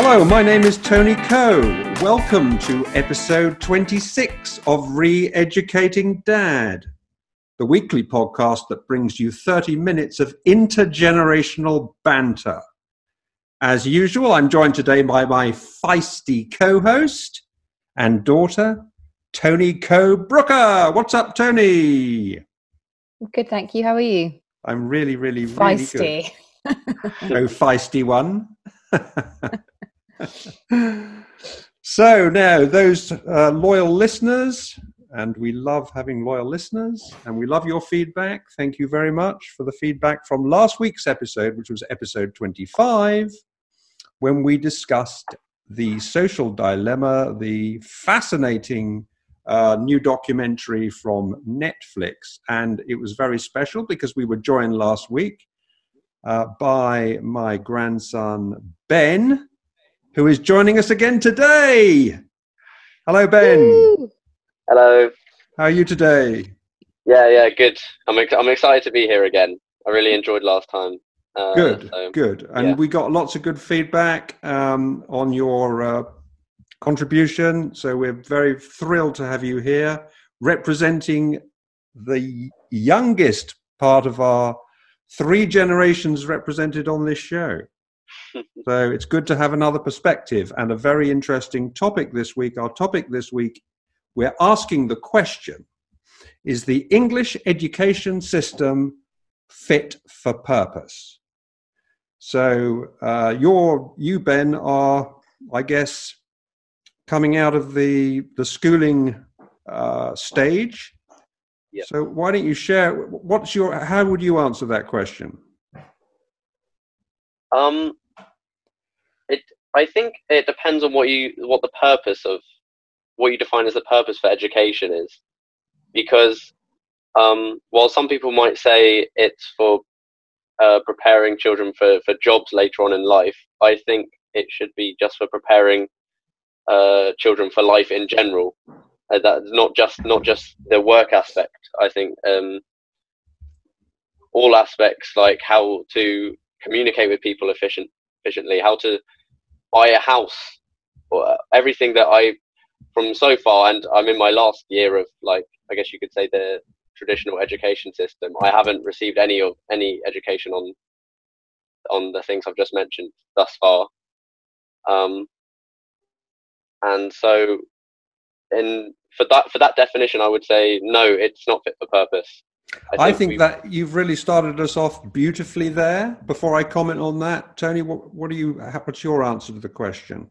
Hello, my name is Tony Coe. Welcome to episode 26 of Re Educating Dad, the weekly podcast that brings you 30 minutes of intergenerational banter. As usual, I'm joined today by my feisty co host and daughter, Tony Coe Brooker. What's up, Tony? Good, thank you. How are you? I'm really, really, really Feisty. good. Oh, feisty one. so now, those uh, loyal listeners, and we love having loyal listeners, and we love your feedback. Thank you very much for the feedback from last week's episode, which was episode 25, when we discussed the social dilemma, the fascinating uh, new documentary from Netflix. And it was very special because we were joined last week uh, by my grandson, Ben, who is joining us again today. Hello, Ben. Woo! Hello. How are you today? Yeah, yeah, good. I'm ex- I'm excited to be here again. I really enjoyed last time. Uh, Good, so- good. And yeah. we got lots of good feedback um, on your uh, contribution. So we're very thrilled to have you here representing the youngest part of our three generations represented on this show. So it's good to have another perspective and a very interesting topic this week. Our topic this week, we're asking the question Is the English education system fit for purpose? So uh, you're, you, Ben, are, I guess, coming out of the, the schooling uh, stage. Yep. So why don't you share, what's your, how would you answer that question? Um. I think it depends on what you what the purpose of what you define as the purpose for education is, because um, while some people might say it's for uh, preparing children for for jobs later on in life, I think it should be just for preparing uh, children for life in general. Uh, that's not just not just the work aspect. I think um, all aspects like how to communicate with people efficient efficiently, how to buy a house, or uh, everything that I from so far, and I'm in my last year of like I guess you could say the traditional education system. I haven't received any of any education on on the things I've just mentioned thus far. Um, and so, in for that for that definition, I would say no, it's not fit for purpose. I think, we've- that you've really started us off beautifully there. Before I comment on that, Tony, what, what do you, what's your answer to the question?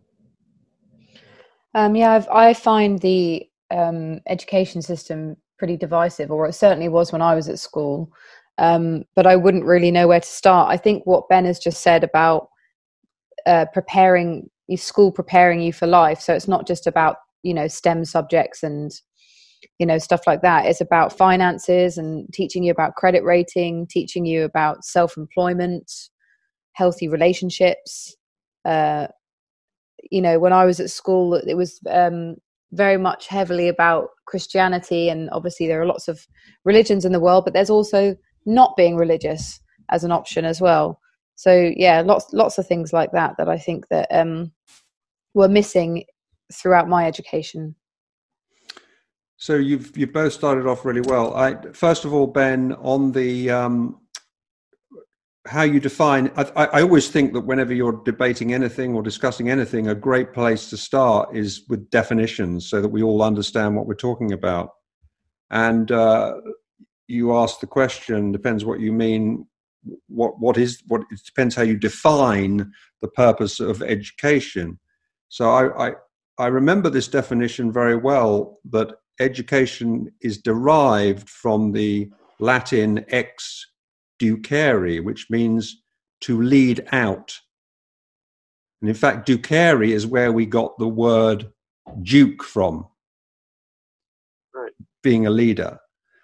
Um, yeah, I've, I find the um, education system pretty divisive, or it certainly was when I was at school. Um, but I wouldn't really know where to start. I think what Ben has just said about uh, preparing your school preparing you for life. So it's not just about you know STEM subjects and you know stuff like that. It's about finances and teaching you about credit rating, teaching you about self-employment, healthy relationships. Uh, you know, when I was at school, it was um, very much heavily about Christianity, and obviously there are lots of religions in the world, but there's also not being religious as an option as well. So yeah, lots lots of things like that that I think that um, were missing throughout my education. So you've you both started off really well. I first of all, Ben, on the um, how you define. I, I always think that whenever you're debating anything or discussing anything, a great place to start is with definitions, so that we all understand what we're talking about. And uh, you ask the question depends what you mean. What what is what? It depends how you define the purpose of education. So I, I I remember this definition very well that education is derived from the Latin ex ducere, which means to lead out. And in fact, ducere is where we got the word duke from, Right. being a leader.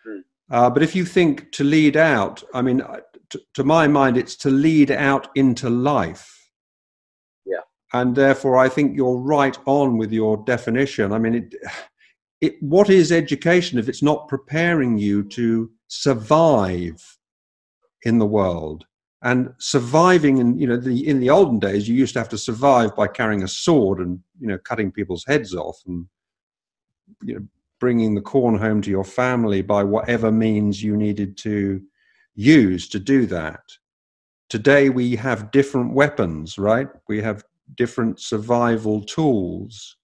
Hmm. Uh, but if you think to lead out, I mean, uh, to, to my mind, it's to lead out into life Yeah. and therefore I think you're right on with your definition. I mean, it, it, what is education if it's not preparing you to survive in the world? And surviving and you know the in the olden days you used to have to survive by carrying a sword and you know cutting people's heads off and you know bringing the corn home to your family by whatever means you needed to use to do that. Today we have different weapons right? We have different survival tools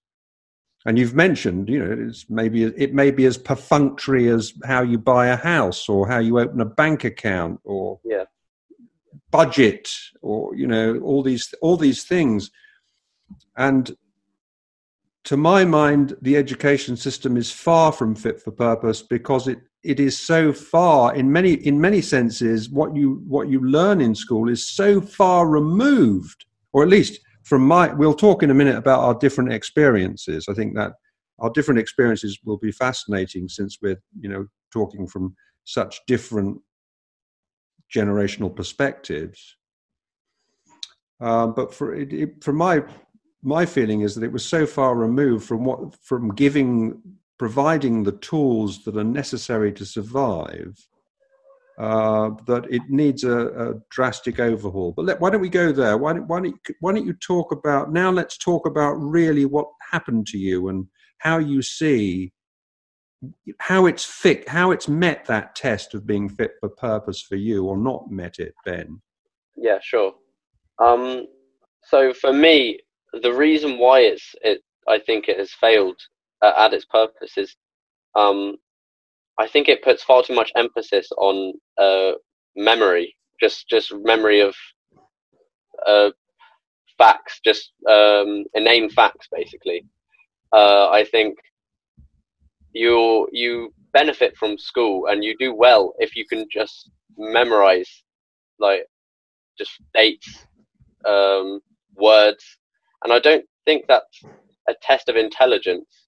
and you've mentioned you know it's maybe it may be as perfunctory as how you buy a house or how you open a bank account or yeah. budget or you know all these all these things. And to my mind the education system is far from fit for purpose because it it is so far in many in many senses what you what you learn in school is so far removed or at least from my we'll talk in a minute about our different experiences i think that our different experiences will be fascinating since we're you know talking from such different generational perspectives. Um, but for it, it, from my my feeling is that it was so far removed from what from giving providing the tools that are necessary to survive uh, that it needs a, a drastic overhaul. But let, why don't we go there? Why don't, why, don't, why don't you talk about now? Let's talk about really what happened to you and how you see how it's fit, how it's met that test of being fit for purpose for you, or not met it, Ben. Yeah, sure. Um, so for me, the reason why it's it, I think it has failed uh, at its purpose is, um, I think it puts far too much emphasis on uh, memory, just just memory of uh, facts, just um, inane facts, basically. Uh, I think you you benefit from school and you do well if you can just memorize like just dates um, words and i don't think that's a test of intelligence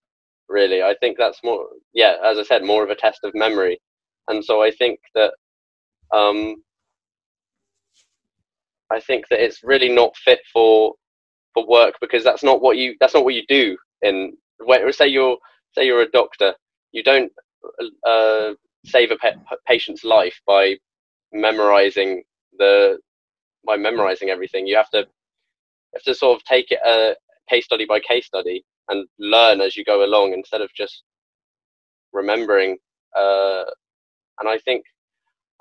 really. I think that's more yeah as i said more of a test of memory. And so i think that um, i think that it's really not fit for for work because that's not what you that's not what you do in say you're say you're a doctor, you don't uh, save a patient's life by memorizing the by memorizing everything. You have to you have to sort of take it uh, case study by case study and learn as you go along instead of just remembering. Uh, and I think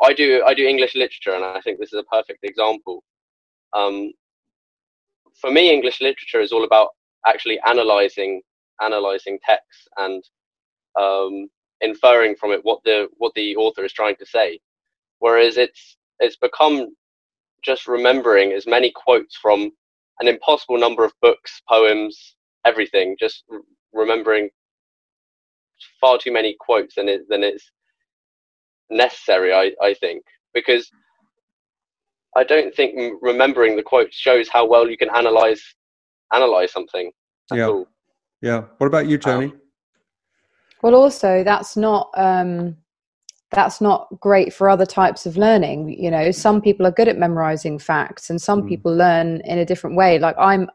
I do I do English literature, and I think this is a perfect example. Um, for me, English literature is all about actually analyzing analyzing text and um, inferring from it what the what the author is trying to say. Whereas it's it's become just remembering as many quotes from an impossible number of books, poems, everything. Just remembering far too many quotes than it than it's necessary. I I think because I don't think remembering the quotes shows how well you can analyze analyze something. yeah. All. Yeah. What about you, Tony? Um, well, also that's not um, that's not great for other types of learning. You know, some people are good at memorizing facts, and some mm. people learn in a different way. Like I'm,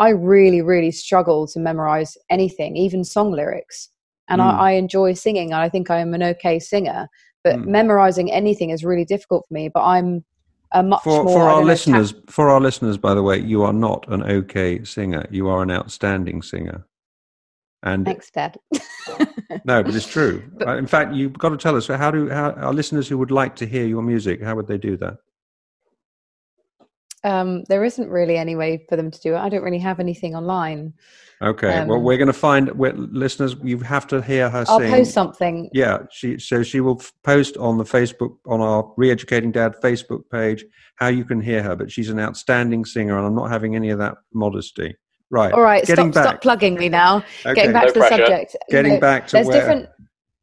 I really, really struggle to memorize anything, even song lyrics. And mm. I, I, enjoy singing, and I think I am an okay singer. But mm. memorizing anything is really difficult for me. But I'm a much for, more. For our listeners, ta- for our listeners, by the way, you are not an okay singer. You are an outstanding singer. And thanks, Dad. no, but it's true. But, uh, in fact, you've got to tell us how do how our listeners who would like to hear your music, how would they do that? Um, there isn't really any way for them to do it. I don't really have anything online. Okay. Um, well, we're going to find listeners. You have to hear her. I'll sing. post something. Yeah. She so she will post on the Facebook on our Re-educating Dad Facebook page how you can hear her. But she's an outstanding singer, and I'm not having any of that modesty. Right. All right. Getting stop, back. stop plugging me now. Okay. Getting back no to the pressure. subject. Getting you know, back to there's where... different.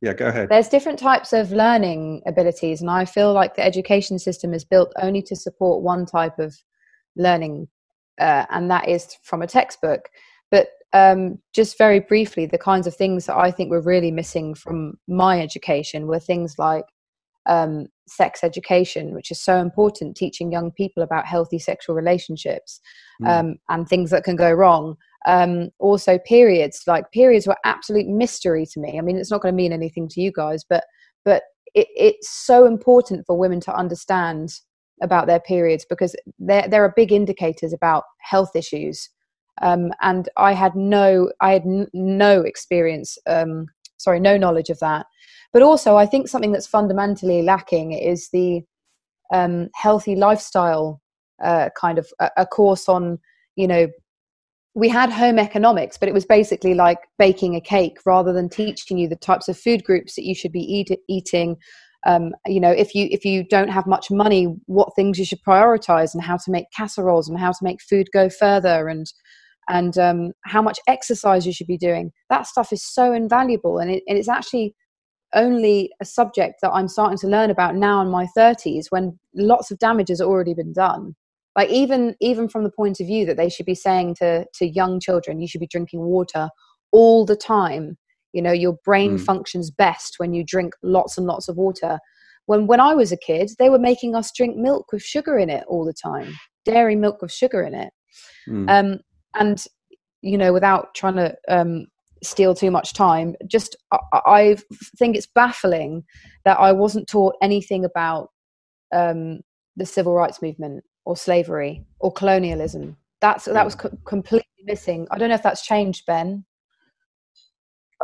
Yeah, go ahead. There's different types of learning abilities, and I feel like the education system is built only to support one type of learning, uh, and that is from a textbook. But um, just very briefly, the kinds of things that I think were really missing from my education were things like um, sex education, which is so important, teaching young people about healthy sexual relationships mm. um, and things that can go wrong. Um, also, periods like periods were absolute mystery to me. I mean, it's not going to mean anything to you guys, but but it, it's so important for women to understand about their periods because there there are big indicators about health issues. Um, and I had no I had n- no experience um, sorry no knowledge of that. But also I think something that's fundamentally lacking is the um, healthy lifestyle uh, kind of a, a course on you know we had home economics, but it was basically like baking a cake rather than teaching you the types of food groups that you should be eat, eating. Um, you know, if you if you don't have much money, what things you should prioritize, and how to make casseroles, and how to make food go further, and and um, how much exercise you should be doing. That stuff is so invaluable, and, it, and it's actually only a subject that I'm starting to learn about now in my 30s when lots of damage has already been done like even even from the point of view that they should be saying to to young children you should be drinking water all the time you know your brain mm. functions best when you drink lots and lots of water when when i was a kid they were making us drink milk with sugar in it all the time dairy milk with sugar in it mm. um, and you know without trying to um, steal too much time just I, I, think it's baffling that i wasn't taught anything about um, the civil rights movement or slavery or colonialism. That's that was co- completely missing. I don't know if that's changed, Ben.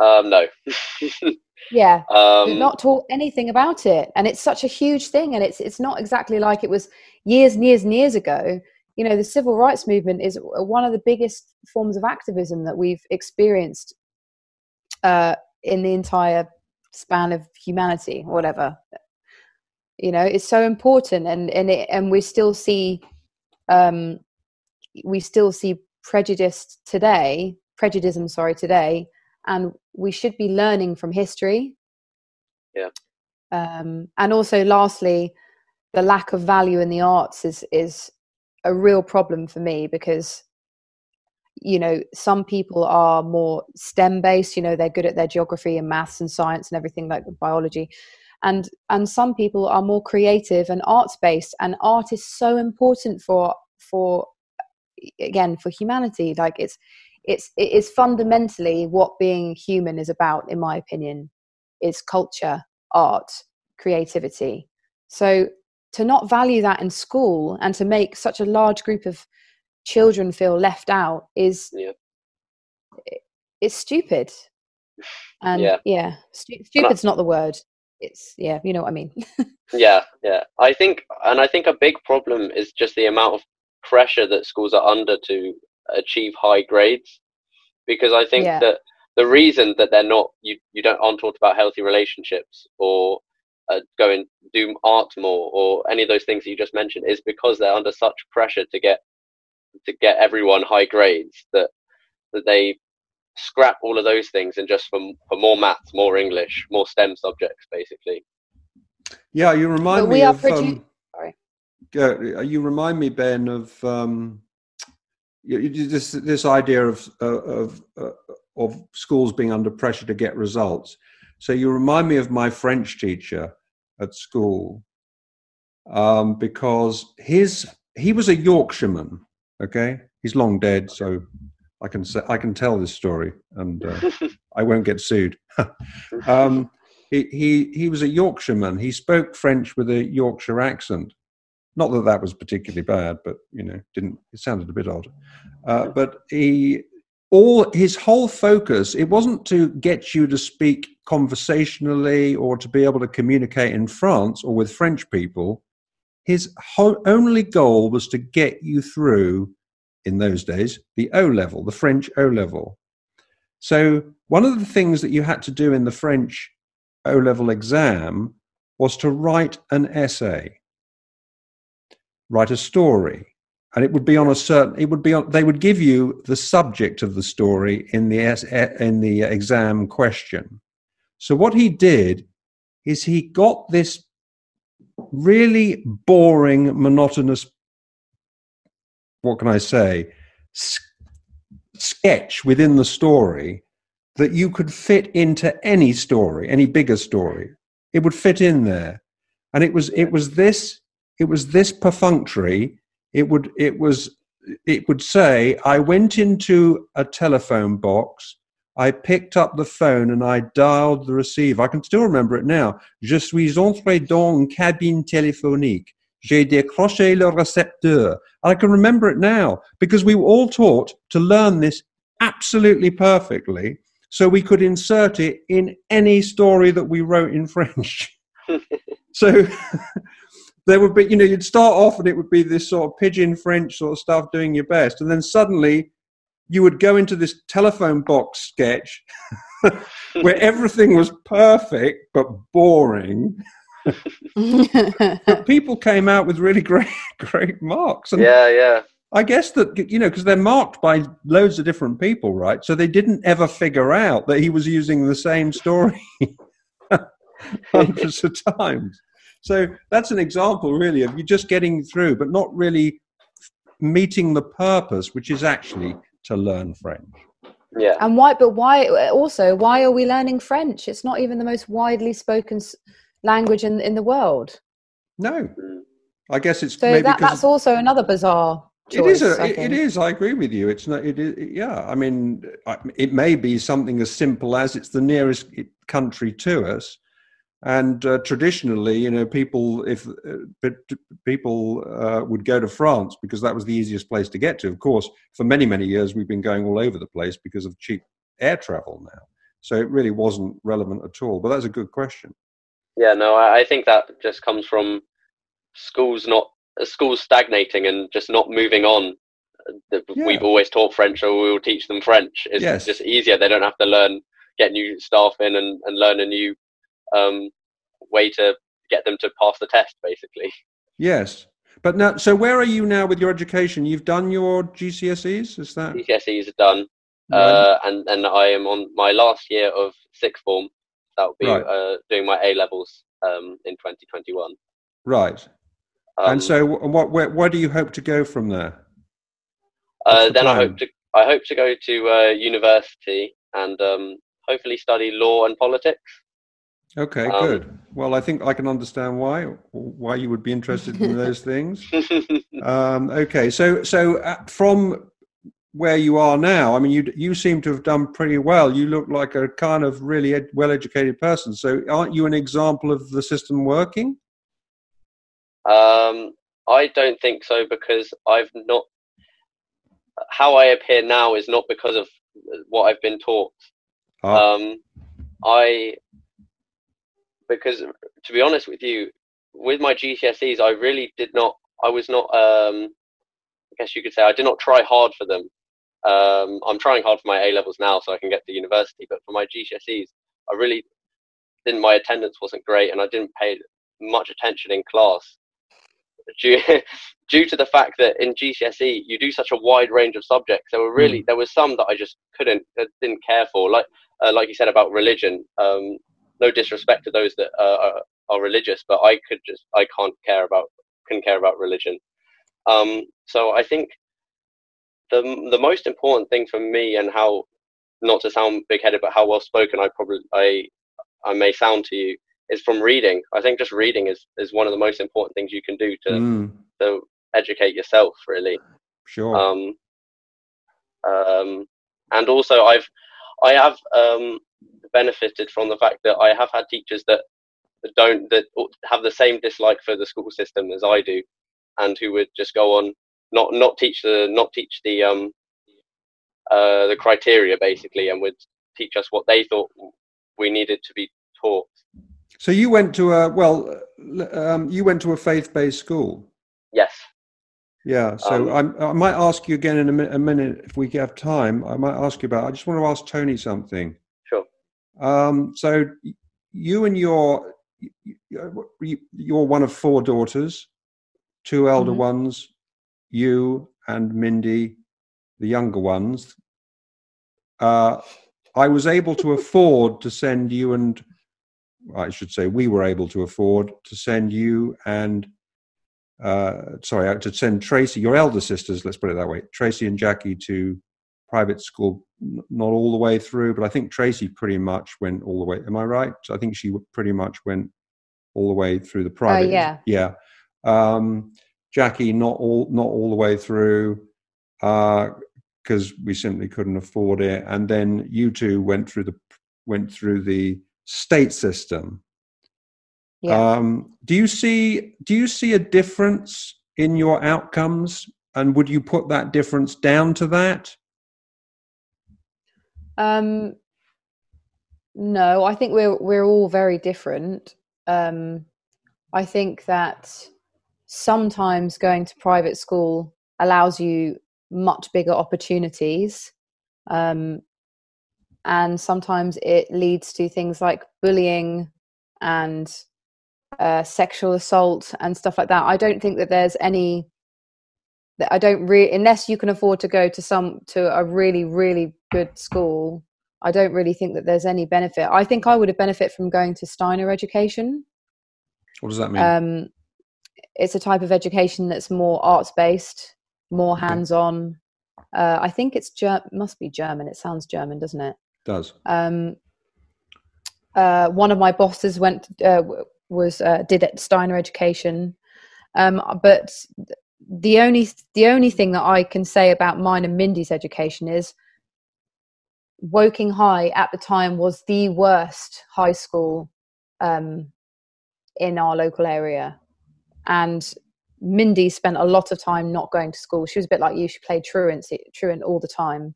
Um, no. yeah, um, not taught anything about it, and it's such a huge thing, and it's it's not exactly like it was years and years and years ago. You know, the civil rights movement is one of the biggest forms of activism that we've experienced uh, in the entire span of humanity, whatever you know it's so important and and it, and we still see um we still see prejudice today prejudice sorry today and we should be learning from history. Yeah. Um and also lastly the lack of value in the arts is is a real problem for me because you know some people are more stem based you know they're good at their geography and maths and science and everything like biology and and some people are more creative and arts based and art is so important for for again for humanity. Like it's it's it is fundamentally what being human is about in my opinion is culture art creativity. So to not value that in school and to make such a large group of children feel left out is yeah. it's stupid. And yeah, yeah stu- stupid's not the word it's yeah you know what i mean yeah yeah i think and i think a big problem is just the amount of pressure that schools are under to achieve high grades because i think yeah. that the reason that they're not you you don't aren't taught about healthy relationships or uh, go and do art more or any of those things that you just mentioned is because they're under such pressure to get to get everyone high grades that that they scrap all of those things and just for, for more maths, more English, more STEM subjects, basically. Yeah, you remind me of. Produ- um, Sorry. Yeah, you remind me, Ben, of um, this this idea of uh, of uh, of schools being under pressure to get results. So you remind me of my French teacher at school um, because his he was a Yorkshireman. Okay, he's long dead, so I can say, I can tell this story, and uh, I won't get sued. um, he, he he was a Yorkshireman. He spoke French with a Yorkshire accent. Not that that was particularly bad, but you know, didn't it sounded a bit odd. Uh, but he all his whole focus it wasn't to get you to speak conversationally or to be able to communicate in France or with French people. His whole, only goal was to get you through in those days, the O level, the French O level. So, one of the things that you had to do in the French O level exam was to write an essay, write a story. And it would be on a certain, it would be on, they would give you the subject of the story in the, in the exam question. So, what he did is he got this really boring, monotonous what can I say, sketch within the story that you could fit into any story, any bigger story. It would fit in there. And it was it was this it was this perfunctory. It would it was it would say, I went into a telephone box, I picked up the phone and I dialed the receiver. I can still remember it now. Je suis entré dans une cabine téléphonique. J'ai décroché le récepteur. I can remember it now because we were all taught to learn this absolutely perfectly so we could insert it in any story that we wrote in French. so there would be, you know, you'd start off and it would be this sort of pidgin French sort of stuff doing your best. And then suddenly you would go into this telephone box sketch where everything was perfect but boring. But people came out with really great, great marks. And yeah, yeah. I guess that you know because they're marked by loads of different people, right? So they didn't ever figure out that he was using the same story hundreds of times. So that's an example, really, of you just getting through, but not really meeting the purpose, which is actually to learn French. Yeah. And why? But why? Also, why are we learning French? It's not even the most widely spoken language in in the world. No, I guess it's so that, that's also another bizarre. Choice, it is. A, it, it is. I agree with you. It's not. It is. Yeah. I mean, it may be something as simple as it's the nearest country to us, and uh, traditionally, you know, people if uh, people uh, would go to France because that was the easiest place to get to. Of course, for many many years we've been going all over the place because of cheap air travel now. So it really wasn't relevant at all. But that's a good question. Yeah, no, I think that just comes from schools not schools stagnating and just not moving on. Yeah. We've always taught French, or we will teach them French. It's yes. just easier. They don't have to learn, get new staff in, and, and learn a new um, way to get them to pass the test, basically. Yes, but now, so where are you now with your education? You've done your GCSEs, is that? GCSEs are done, right. uh, and and I am on my last year of sixth form. That will be right. uh, doing my A levels um, in 2021. Right. Um, and so, what where, where do you hope to go from there? Uh, the then plan? I hope to I hope to go to uh, university and um, hopefully study law and politics. Okay, um, good. Well, I think I can understand why why you would be interested in those things. um, okay, so so uh, from where you are now, I mean, you you seem to have done pretty well. You look like a kind of really ed- well-educated person. So, aren't you an example of the system working? Um, I don't think so because I've not. How I appear now is not because of what I've been taught. Ah. Um, I because to be honest with you, with my GCSEs, I really did not. I was not. Um, I guess you could say I did not try hard for them. Um, I'm trying hard for my A levels now, so I can get to university. But for my GCSEs, I really didn't. My attendance wasn't great, and I didn't pay much attention in class. Due, due to the fact that in GCSE you do such a wide range of subjects, there were really mm. there were some that I just couldn't, didn't care for. Like uh, like you said about religion. Um, no disrespect to those that uh, are, are, religious, but I could just I can't care about couldn't care about religion. Um, so I think the the most important thing for me and how not to sound big headed, but how well spoken I probably I I may sound to you is from reading. I think just reading is is one of the most important things you can do to mm. to educate yourself. Really, sure. Um, um, and also I've I have um, benefited from the fact that I have had teachers that don't that have the same dislike for the school system as I do, and who would just go on not not teach the not teach the um uh, the criteria basically, and would teach us what they thought we needed to be taught. So you went to a well, um, you went to a faith-based school. Yes. Yeah. So um, i might ask you again in a, mi- a, minute if we have time. I might ask you about. I just want to ask Tony something. Sure. Um, so you and your you're one of four daughters, two elder mm-hmm. ones, you and Mindy, the younger ones. Uh, I was able to afford to send you and I should say we were able to afford to send you and uh, sorry to send Tracy, your elder sisters, let's put it that way, Tracy and Jackie to private school, not all the way through, but I think Tracy pretty much went all the way. Am I right? I think she pretty much went all the way through the uh, private. Uh, yeah. Yeah. Um, Jackie, not all, not all the way through, because uh, we simply couldn't afford it. And then you two went through the went through the state system. Yeah. Um, do you see do you see a difference in your outcomes, and would you put that difference down to that? Um, no, I think we're we're all very different. Um, I think that sometimes going to private school allows you much bigger opportunities, um, and sometimes it leads to things like bullying and uh, sexual assault and stuff like that. I don't think that there's any that I don't really unless you can afford to go to some to a really really good school I don't really think that there's any benefit. I think I would have benefit from going to Steiner education. What does that mean? Um, it's a type of education that's more arts based, more hands on. Uh, I think it's ger- must be German. It sounds German, doesn't it? Does. Um, uh, one of my bosses went uh, was uh, did at Steiner education, um, but the only the only thing that I can say about mine and Mindy's education is Woking High at the time was the worst high school um, in our local area. And Mindy spent a lot of time not going to school. She was a bit like you. She played truant, truant all the time,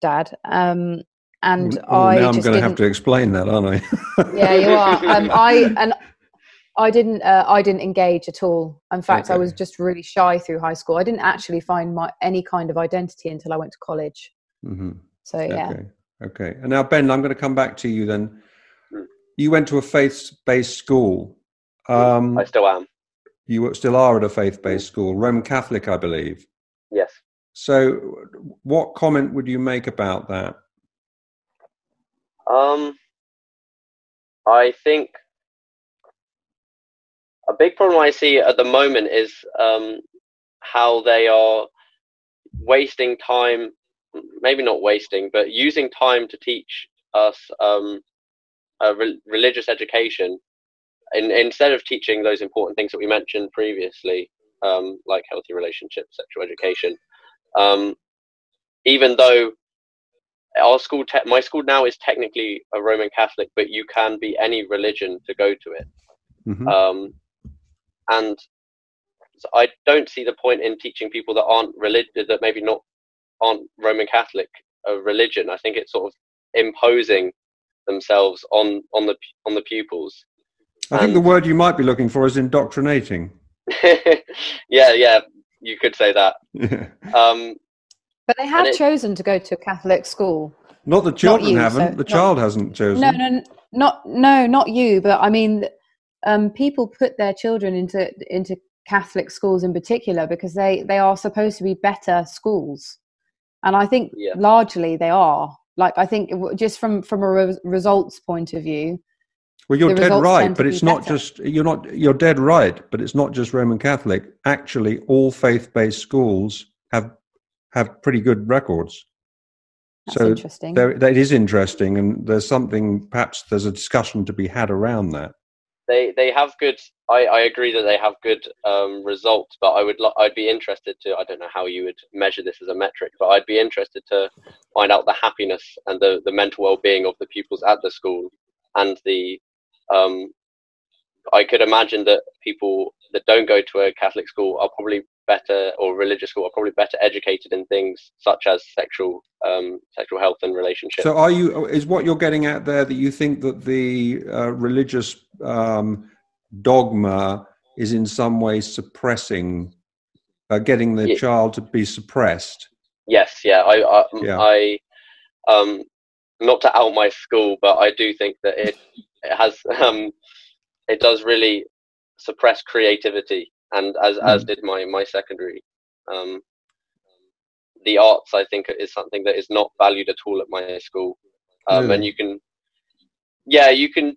Dad. Um, and well, I now I'm going to have to explain that, aren't I? yeah, you are. Um, I and I didn't. Uh, I didn't engage at all. In fact, I was just really shy through high school. I didn't actually find my any kind of identity until I went to college. hmm So yeah, Okay. Okay. And now, Ben, I'm going to come back to you then. Mm. You went to a faith based school. Um, I still am. You still are at a faith based school, Roman Catholic, I believe. Yes. So, what comment would you make about that? Um, I think a big problem I see at the moment is um, how they are wasting time. Maybe not wasting, but using time to teach us um, a re- religious education, in, instead of teaching those important things that we mentioned previously, um, like healthy relationships, sexual education. Um, even though our school te- my school now is technically a roman catholic but you can be any religion to go to it Mhm. um, and so i don't see the point in teaching people that aren't religious that maybe not aren't roman catholic a religion i think it's sort of imposing themselves on on the on the pupils I think the word you might be looking for is indoctrinating. yeah yeah you could say that um, but they have it- chosen to go to a Catholic school. Not the children you, haven't. so- the not- child hasn't chosen. No, no, not no, not you. But I mean, um, people put their children into into Catholic schools in particular because they they are supposed to be better schools, and I think Yeah. largely they are. Like I think just from from a re- results point of view, Well, you're the dead right, tend to but be it's not better. just you're not you're dead right, but it's not just Roman Catholic. Actually, all faith-based schools have have pretty good records. that's So interesting. There, that is interesting, and there's something perhaps there's a discussion to be had around that. they they have good I, I agree that they have good um, results but i would lo- i'd be interested to i don't know how you would measure this as a metric but i'd be interested to find out the happiness and the, the mental well-being of the pupils at the school and the um, i could imagine that people that don't go to a catholic school are probably better or religious school are probably better educated in things such as sexual um, sexual health and relationships So, are you? Is what you're getting at there that you think that the uh, religious um, dogma is in some way suppressing, uh, getting the Ye- child to be suppressed? Yes, yeah, I, I, Yeah. I, um, not to out my school, but I do think that it, it has, um, it does really suppress creativity, and as as Mm. did my my secondary. Um, the arts, I think, is something that is not valued at all at my school, um, and you can, yeah, you can,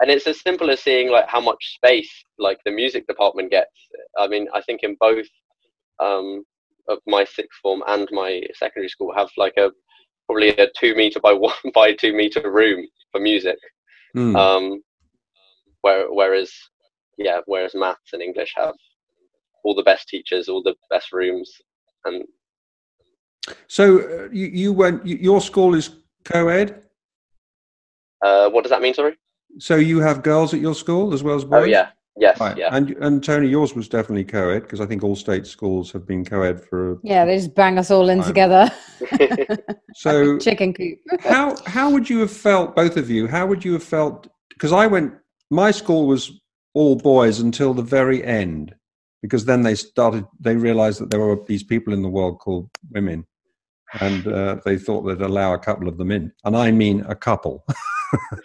and it's as simple as seeing like how much space like the music department gets. I mean, I think in both um, of my sixth form and my secondary school have like a probably a two meter by one by two meter room for music. Hmm. Um, where, whereas, yeah, whereas maths and English have all the best teachers, all the best rooms, and so, uh, you, you went. You, your school is co-ed. uh, what does that mean? Sorry. So you have girls at your school as well as boys. Oh boys? yeah, yes, Right. yeah. And and Tony, yours was definitely co-ed because I think all state schools have been co-ed for. A Yeah, they just bang us all in Fine. together. So Chicken coop. how how would you have felt, both of you? How would you have felt? Because I went, my school was all boys until the very end, because then they started. They realised that there were these people in the world called women, and uh, they thought they'd allow a couple of them in, and I mean a couple,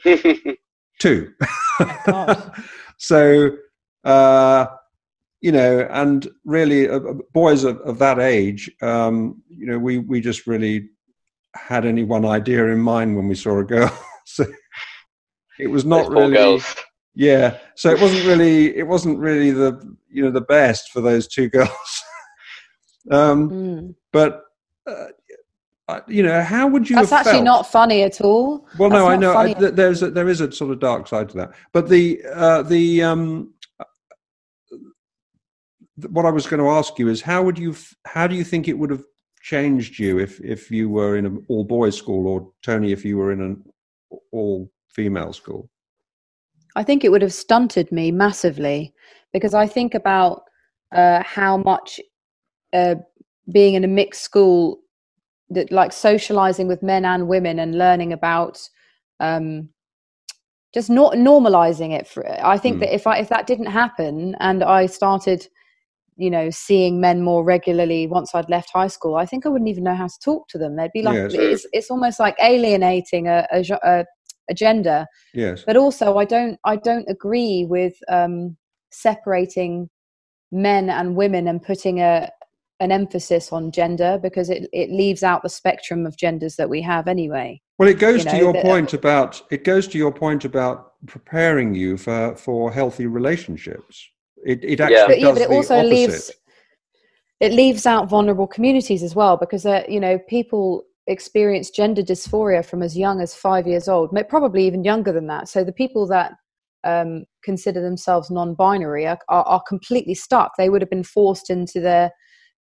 two. God. so uh, you know and really uh, uh, boys of, of that age um, you know we we just really had any one idea in mind when we saw a girl so it was not Those poor really girls. yeah so it wasn't really it wasn't really the you know the best for those two girls um Mm. but uh, uh, you know how would you That's have actually felt? not funny at all. Well, no, I know I, there's a, there is a sort of dark side to that, but the uh, the um, th- what I was going to ask you is how would you how do you think it would have changed you if if you were in an all boys school or Tony if you were in an all female school? I think it would have stunted me massively because I think about uh, how much uh, being in a mixed school, that like socializing with men and women and learning about um, just not normalizing it. For I think Mm. that if I if that didn't happen and I started, you know, seeing men more regularly once I'd left high school, I think I wouldn't even know how to talk to them. They'd be like, Yes. it's it's almost like alienating a a, a, a gender Yes. but also i don't i don't agree with um separating men and women and putting a an emphasis on gender because it it leaves out the spectrum of genders that we have anyway Well, it goes you to know, your the- point about it goes to your point about preparing you for for healthy relationships. It it actually Yeah. but yeah but it the also opposite. leaves it leaves out vulnerable communities as well because uh, you know people experience gender dysphoria from as young as five years old probably even younger than that so the people that um, consider themselves non-binary are, are, are completely stuck they would have been forced into their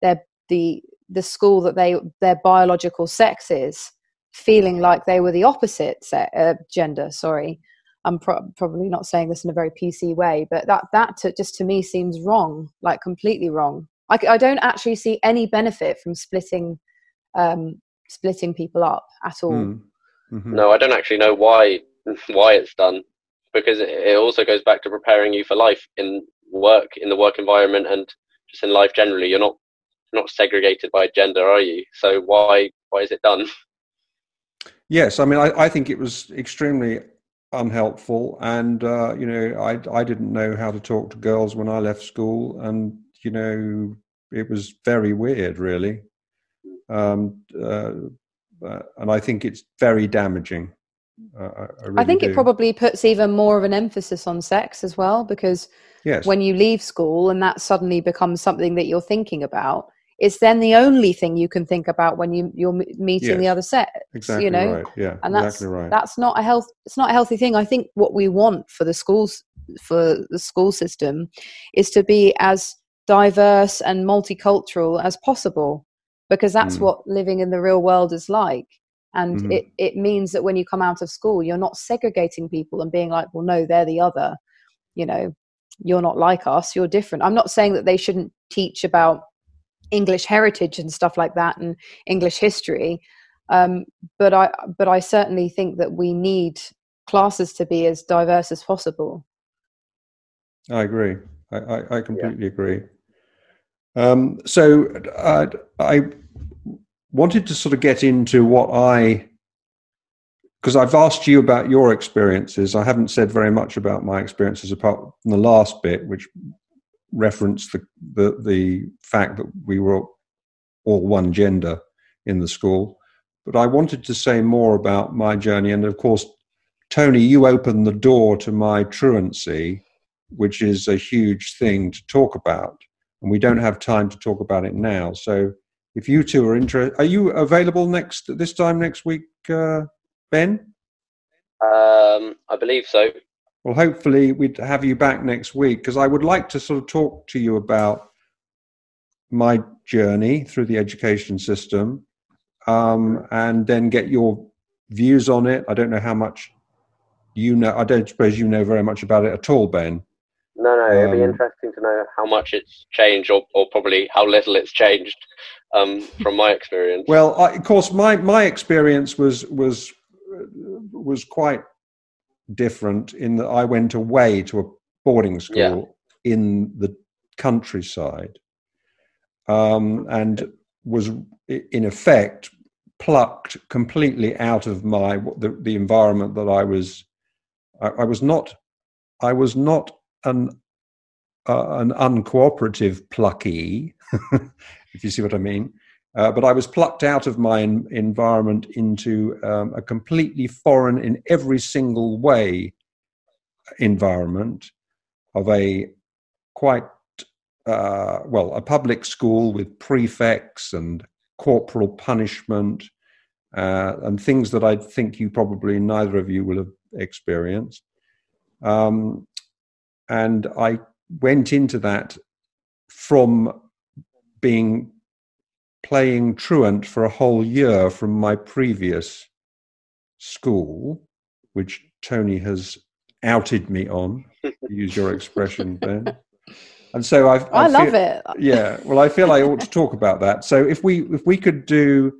their the the school that they their biological sex is feeling like they were the opposite se- uh, gender sorry i'm pro- probably not saying this in a very pc way but that that to, just to me seems wrong like completely wrong I, I don't actually see any benefit from splitting um splitting people up at all Mm. Mhm. No, I don't actually know why why it's done because it, it also goes back to preparing you for life in work in the work environment and just in life generally. You're not not segregated by gender, are you? So why why is it done? Yes, I mean, I, I think it was extremely unhelpful, and uh, you know, I I didn't know how to talk to girls when I left school, and you know, it was very weird, really, um, uh, uh, and I think it's very damaging. Uh, I, I, I think do. it probably puts even more of an emphasis on sex as well because yes, when you leave school and that suddenly becomes something that you're thinking about it's then the only thing you can think about when you you're meeting the other sex exactly you know right. Yeah, and that's exactly right. that's not a health it's not a healthy thing i think what we want for the schools for the school system is to be as diverse and multicultural as possible because that's Mm. what living in the real world is like and Mhm. it, it means that when you come out of school you're not segregating people and being like well no they're the other you know you're not like us you're different i'm not saying that they shouldn't teach about english heritage and stuff like that and english history um, but i but i certainly think that we need classes to be as diverse as possible I agree. I, I, I completely agree. Um, so uh, I wanted to sort of get into what I, because I've asked you about your experiences. I haven't said very much about my experiences apart from the last bit, which referenced the, the, the fact that we were all one gender in the school. But I wanted to say more about my journey. And of course, Tony, you opened the door to my truancy which is a huge thing to talk about. And we don't have time to talk about it now. So if you two are interested, are you available next this time next week, uh, Ben? Um, I believe so. Well, hopefully we'd have you back next week because I would like to sort of talk to you about my journey through the education system um, and then get your views on it. I don't know how much you know, I don't suppose you know very much about it at all, Ben. No, no, it'd be um, interesting to know how much it's changed, or, or probably how little it's changed um, from my experience. Well, I, of course, my my experience was was was quite different in that I went away to a boarding school yeah. in the countryside, um, and was in effect plucked completely out of my the, the environment that I was. I, I was not. I was not an uh, an uncooperative plucky, if you see what I mean. Uh, but I was plucked out of my environment into um, a completely foreign, in every single way, environment of a quite uh, well, a public school with prefects and corporal punishment uh, and things that I think you probably neither of you will have experienced. Um, and I went into that from being playing truant for a whole year from my previous school, which Tony has outed me on, to use your expression, Ben. And so I, I, I love it. Yeah, well, I feel I ought to talk about that. So if we if we could do,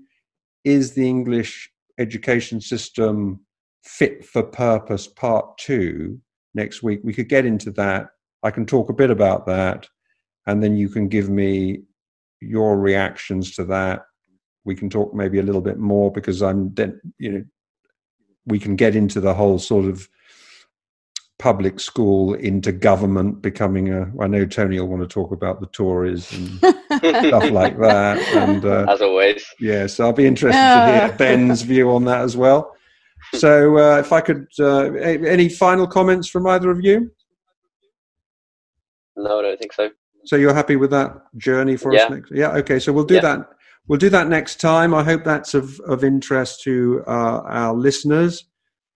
is the English education system fit for purpose part two next week? We could get into that. I can talk a bit about that, and then you can give me your reactions to that. We can talk maybe a little bit more because I'm then you know we can get into the whole sort of public school into government becoming a i know tony will want to talk about the tories and stuff like that and uh, as always. yeah so i'll be interested to hear ben's view on that as well. So uh, if i could uh, any final comments from either of you? No i don't think so so you're happy with that journey for yeah. us next yeah okay so we'll do yeah. that we'll do that next time i hope that's of, of interest to uh, our listeners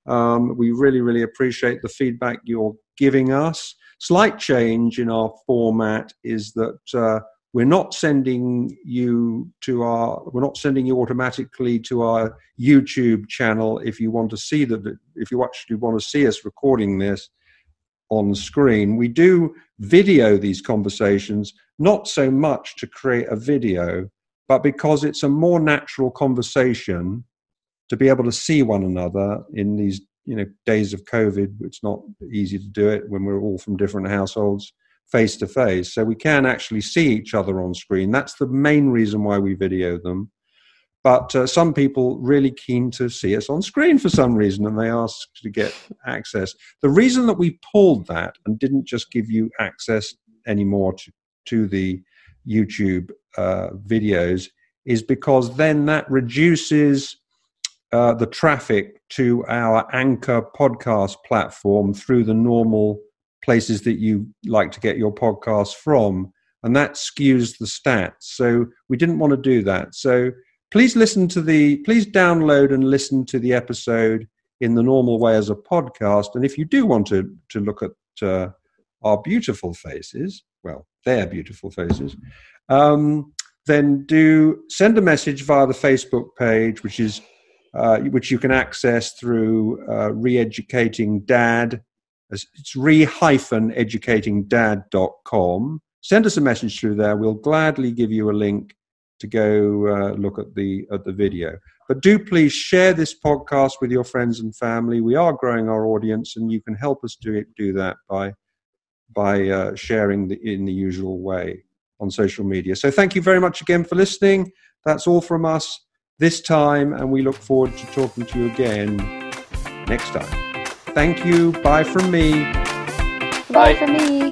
um, we really, really appreciate the feedback you're giving us. Slight change in our format is that uh, we're not sending you to our we're not sending you automatically to our YouTube channel if you want to see that if you actually want to see us recording this on screen. We do video these conversations not so much to create a video, but because it's a more natural conversation to be able to see one another in these you know days of covid it's not easy to do it when we're all from different households face to face so we can actually see each other on screen that's the main reason why we video them but uh, some people really keen to see us on screen for some reason and they ask to get access. The reason that we pulled that and didn't just give you access anymore to, to the youtube uh, videos is because then that reduces uh, the traffic to our anchor podcast platform through the normal places that you like to get your podcasts from and that skews the stats. So we didn't want to do that. So please listen to the please download and listen to the episode in the normal way as a podcast and if you do want to to look at uh, our beautiful faces well their beautiful faces um, then do send a message via the facebook page which is uh, which you can access through uh, re-educating dad. It's re-educatingdad.com. Send us a message through there. We'll gladly give you a link to go uh, look at the at the video. But do please share this podcast with your friends and family. We are growing our audience, and you can help us do it, do that by by uh, sharing the, in the usual way on social media. So thank you very much again for listening. That's all from us this time, and we look forward to talking to you again next time. Thank you. Bye from me. Bye, Bye from me.